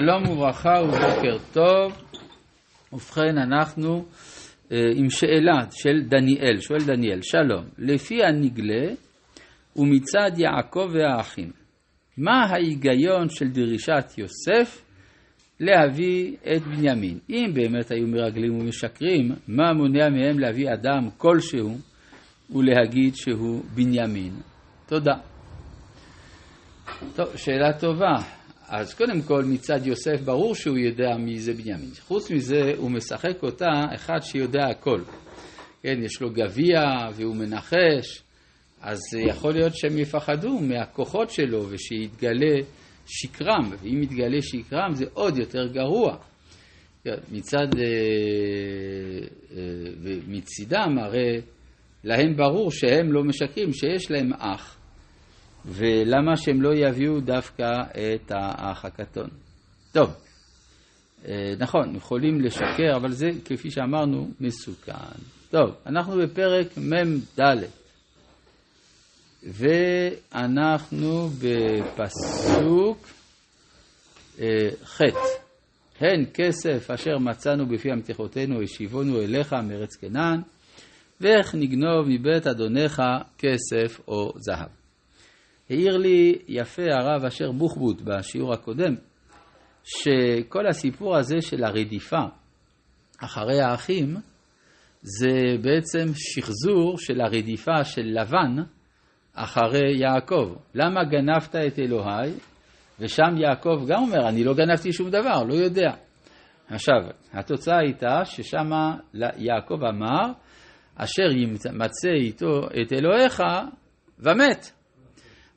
שלום וברכה ובוקר טוב. ובכן, אנחנו אה, עם שאלה של דניאל, שואל דניאל, שלום, לפי הנגלה ומצד יעקב והאחים, מה ההיגיון של דרישת יוסף להביא את בנימין? אם באמת היו מרגלים ומשקרים, מה מונע מהם להביא אדם כלשהו ולהגיד שהוא בנימין? תודה. טוב, שאלה טובה. אז קודם כל מצד יוסף ברור שהוא יודע מי זה בנימין. חוץ מזה הוא משחק אותה אחד שיודע הכל. כן, יש לו גביע והוא מנחש, אז יכול להיות שהם יפחדו מהכוחות שלו ושיתגלה שקרם, ואם יתגלה שקרם זה עוד יותר גרוע. כן, מצד, אה, אה, מצידם הרי להם ברור שהם לא משקרים, שיש להם אח. ולמה שהם לא יביאו דווקא את האח הקטון. טוב, אה, נכון, יכולים לשקר, אבל זה, כפי שאמרנו, מסוכן. טוב, אנחנו בפרק מ"ד, ואנחנו בפסוק אה, ח' הן כסף אשר מצאנו בפי המתיחותינו השיבונו אליך מארץ כנען, ואיך נגנוב מבית אדונך כסף או זהב. העיר לי יפה הרב אשר בוחבוט בשיעור הקודם, שכל הסיפור הזה של הרדיפה אחרי האחים, זה בעצם שחזור של הרדיפה של לבן אחרי יעקב. למה גנבת את אלוהי? ושם יעקב גם אומר, אני לא גנבתי שום דבר, לא יודע. עכשיו, התוצאה הייתה ששם יעקב אמר, אשר ימצא איתו את אלוהיך ומת.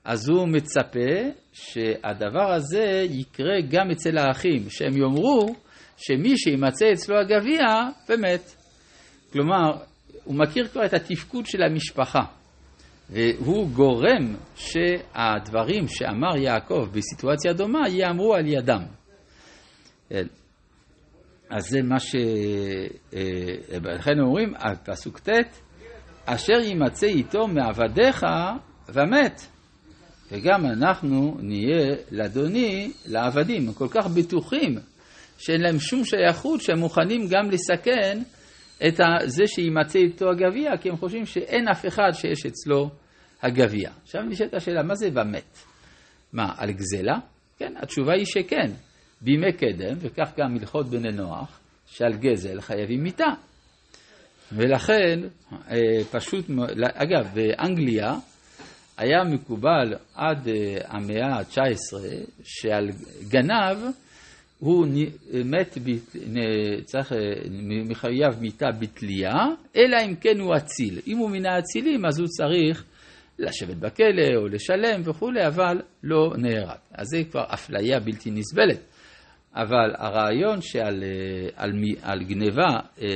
אז הוא מצפה שהדבר הזה יקרה גם אצל האחים, שהם יאמרו שמי שימצא אצלו הגביע, באמת. כלומר, הוא מכיר כבר את התפקוד של המשפחה, והוא גורם שהדברים שאמר יעקב בסיטואציה דומה ייאמרו על ידם. אז זה מה ש... אה, לכן אומרים, פסוק ט', אשר יימצא איתו מעבדיך ומת. וגם אנחנו נהיה לאדוני, לעבדים, כל כך בטוחים שאין להם שום שייכות, שהם מוכנים גם לסכן את זה שימצא איתו הגביע, כי הם חושבים שאין אף אחד שיש אצלו הגביע. עכשיו נשאלת השאלה, מה זה ומת? מה, על גזלה? כן, התשובה היא שכן. בימי קדם, וכך גם הלכות בני נוח, שעל גזל חייבים מיתה. ולכן, אה, פשוט, אגב, באנגליה, היה מקובל עד אה, המאה ה-19 שעל גנב הוא מת, צריך, אה, מחייב מיתה בתלייה, אלא אם כן הוא אציל. אם הוא מן האצילים אז הוא צריך לשבת בכלא או לשלם וכולי, אבל לא נהרג. אז זה כבר אפליה בלתי נסבלת. אבל הרעיון שעל אה, על, על גניבה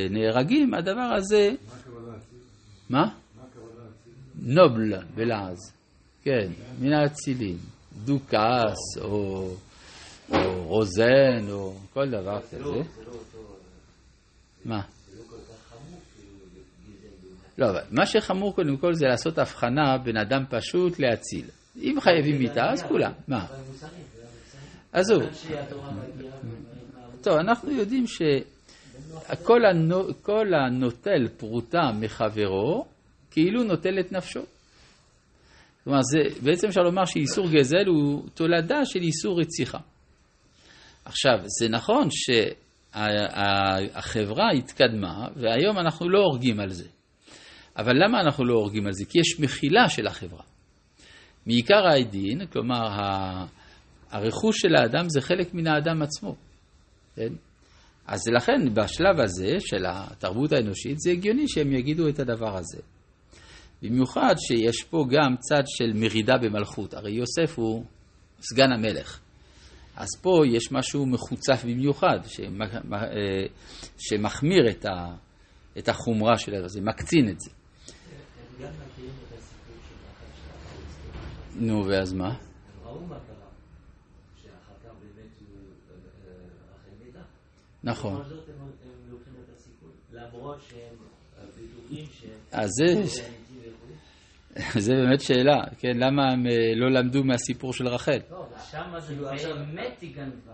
נהרגים, הדבר הזה... מה? מה? נובל בלעז, כן, מן האצילים, דוכס או, או רוזן או כל דבר כזה. מה? לא, אבל מה שחמור קודם כל זה לעשות הבחנה בין אדם פשוט להציל. אם חייבים מיתה, אז כולם. מה? עזוב. טוב, אנחנו יודעים שכל הנוטל פרוטה מחברו, כאילו נוטל את נפשו. כלומר, זה, בעצם אפשר לומר שאיסור גזל הוא תולדה של איסור רציחה. עכשיו, זה נכון שהחברה התקדמה, והיום אנחנו לא הורגים על זה. אבל למה אנחנו לא הורגים על זה? כי יש מחילה של החברה. מעיקר הדין, כלומר, הרכוש של האדם זה חלק מן האדם עצמו. כן? אז לכן, בשלב הזה של התרבות האנושית, זה הגיוני שהם יגידו את הדבר הזה. במיוחד שיש פה גם צד של מרידה במלכות, הרי יוסף הוא סגן המלך. אז פה יש משהו מחוצף במיוחד, אה, שמחמיר את, החומרה של זה, מקצין את זה. נו, ואז מה? נכון. אז זה... זה באמת שאלה, כן? למה הם אה, לא למדו מהסיפור של רחל? לא, שם זה באמת היא גנבה.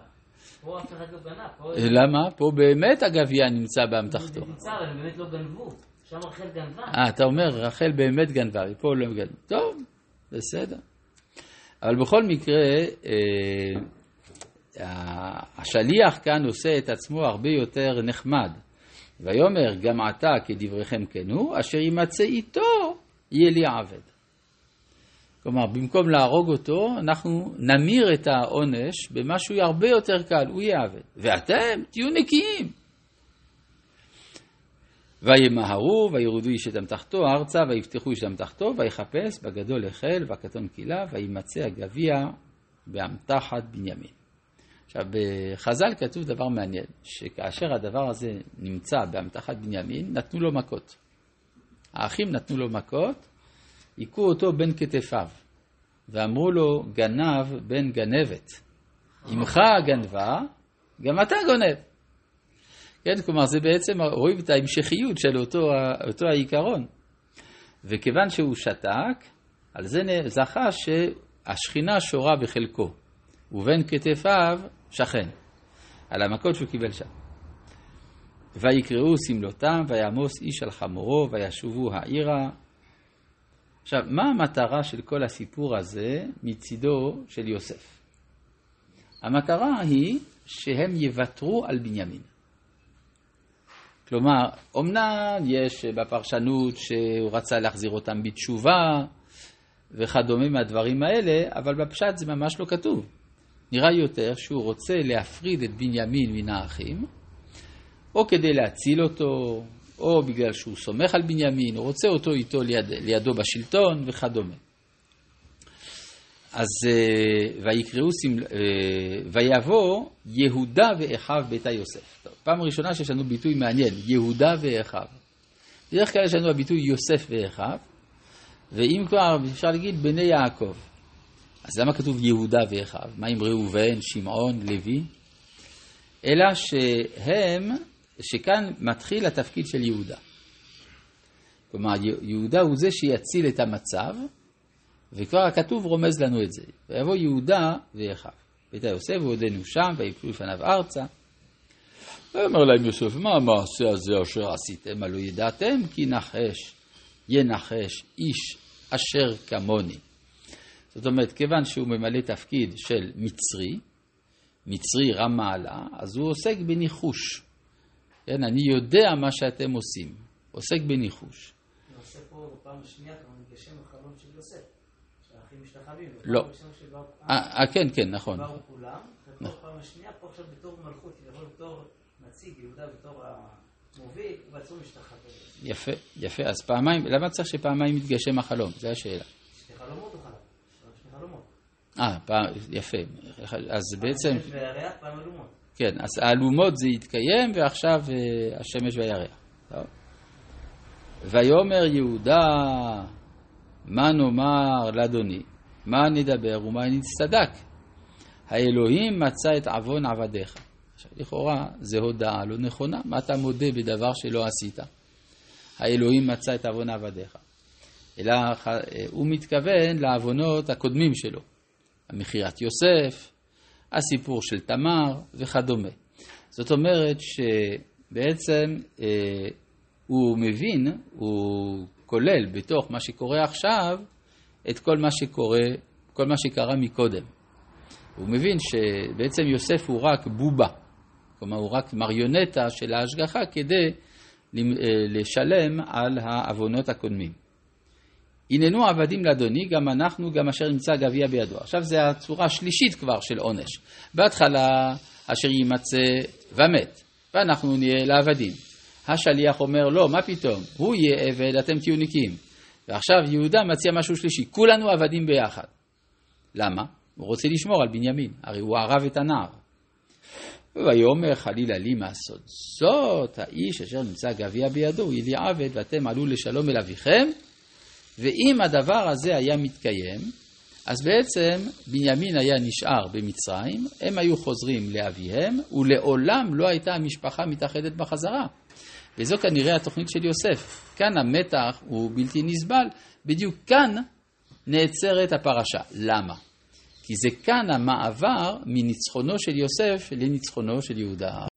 פה אף אחד לא גנב. פה- למה? פה באמת הגביע נמצא באמתחתו. זה נמצא, אבל הם באמת לא גנבו. שם רחל גנבה. אה, אתה אומר, רחל באמת גנבה, ופה לא גנבה. טוב, בסדר. אבל בכל מקרה, אה, השליח כאן עושה את עצמו הרבה יותר נחמד. ויאמר, גם עתה כדבריכם כן הוא, אשר יימצא איתו, יהיה לי עבד. כלומר, במקום להרוג אותו, אנחנו נמיר את העונש במשהו הרבה יותר קל, הוא יהיה עבד. ואתם, תהיו נקיים. וימהרו, וירדו איש את אמתחתו ארצה, ויפתחו איש את אמתחתו, ויחפש, בגדול החל, והקטון קילה, וימצא הגביע באמתחת בנימין. עכשיו, בחז"ל כתוב דבר מעניין, שכאשר הדבר הזה נמצא באמתחת בנימין, נתנו לו מכות. האחים נתנו לו מכות, היכו אותו בין כתפיו, ואמרו לו, גנב בן גנבת. אמך גנבה, גם אתה גונב. כן, כלומר זה בעצם, רואים את ההמשכיות של אותו, אותו העיקרון. וכיוון שהוא שתק, על זה זכה שהשכינה שורה בחלקו, ובין כתפיו שכן, על המכות שהוא קיבל שם. ויקראו שמלותם, ויעמוס איש על חמורו, וישובו העירה. עכשיו, מה המטרה של כל הסיפור הזה מצידו של יוסף? המטרה היא שהם יוותרו על בנימין. כלומר, אמנם יש בפרשנות שהוא רצה להחזיר אותם בתשובה וכדומה מהדברים האלה, אבל בפשט זה ממש לא כתוב. נראה יותר שהוא רוצה להפריד את בנימין מן האחים, או כדי להציל אותו, או בגלל שהוא סומך על בנימין, הוא רוצה אותו איתו ליד, לידו בשלטון וכדומה. אז אה, ויקראו, אה, ויבוא יהודה ואחיו ביתה יוסף. טוב, פעם ראשונה שיש לנו ביטוי מעניין, יהודה ואחיו. בדרך כלל יש לנו הביטוי יוסף ואחיו, ואם כבר אפשר להגיד בני יעקב. אז למה כתוב יהודה ואחיו? מה עם ראובן, שמעון, לוי? אלא שהם, שכאן מתחיל התפקיד של יהודה. כלומר, יהודה הוא זה שיציל את המצב, וכבר הכתוב רומז לנו את זה. ויבוא יהודה ואחיו. בית יוסף ועודנו שם, ויפלו לפניו ארצה. ויאמר להם יוסף, מה המעשה הזה אשר עשיתם? הלא ידעתם כי נחש, ינחש איש אשר כמוני. זאת אומרת, כיוון שהוא ממלא תפקיד של מצרי, מצרי רם מעלה, אז הוא עוסק בניחוש. כן, אני יודע מה שאתם עושים, עוסק בניחוש. נעשה פה פעם שנייה כבר מתגשם החלום של יוסף. שהאחים משתחווים. לא. אה, אה, כן, כן, נכון. באו כולם, ופה פעם השנייה, פה עכשיו בתור מלכות, יבוא בתור נציג, יהודה בתור המוביל, ובעצמו משתחווה. יפה, יפה. אז פעמיים, למה צריך שפעמיים יתגשם החלום? זו השאלה. שתי חלומות הוא חלם. שני חלומות. אה, יפה. אז בעצם, פעם אלומות. כן, אז האלומות זה יתקיים, ועכשיו אה, השמש והירח. ויאמר יהודה, מה נאמר לאדוני? מה נדבר ומה נצטדק? האלוהים מצא את עוון עבדיך. עכשיו, לכאורה זה הודעה לא נכונה. מה אתה מודה בדבר שלא עשית? האלוהים מצא את עוון עבדיך. אלא אה, הוא מתכוון לעוונות הקודמים שלו. המכירת יוסף, הסיפור של תמר וכדומה. זאת אומרת שבעצם אה, הוא מבין, הוא כולל בתוך מה שקורה עכשיו את כל מה שקורה, כל מה שקרה מקודם. הוא מבין שבעצם יוסף הוא רק בובה, כלומר הוא רק מריונטה של ההשגחה כדי לשלם על העוונות הקודמים. הננו עבדים לאדוני, גם אנחנו, גם אשר נמצא גביע בידו. עכשיו זו הצורה השלישית כבר של עונש. בהתחלה, אשר יימצא ומת, ואנחנו נהיה לעבדים. השליח אומר, לא, מה פתאום, הוא יהיה עבד, אתם תהיו נקיים. ועכשיו יהודה מציע משהו שלישי, כולנו עבדים ביחד. למה? הוא רוצה לשמור על בנימין, הרי הוא ערב את הנער. ויאמר חלילה לי מעשות זאת, האיש אשר נמצא גביע בידו, הוא יהיה עבד, ואתם עלו לשלום אל אביכם, ואם הדבר הזה היה מתקיים, אז בעצם בנימין היה נשאר במצרים, הם היו חוזרים לאביהם, ולעולם לא הייתה המשפחה מתאחדת בחזרה. וזו כנראה התוכנית של יוסף. כאן המתח הוא בלתי נסבל, בדיוק כאן נעצרת הפרשה. למה? כי זה כאן המעבר מניצחונו של יוסף לניצחונו של יהודה.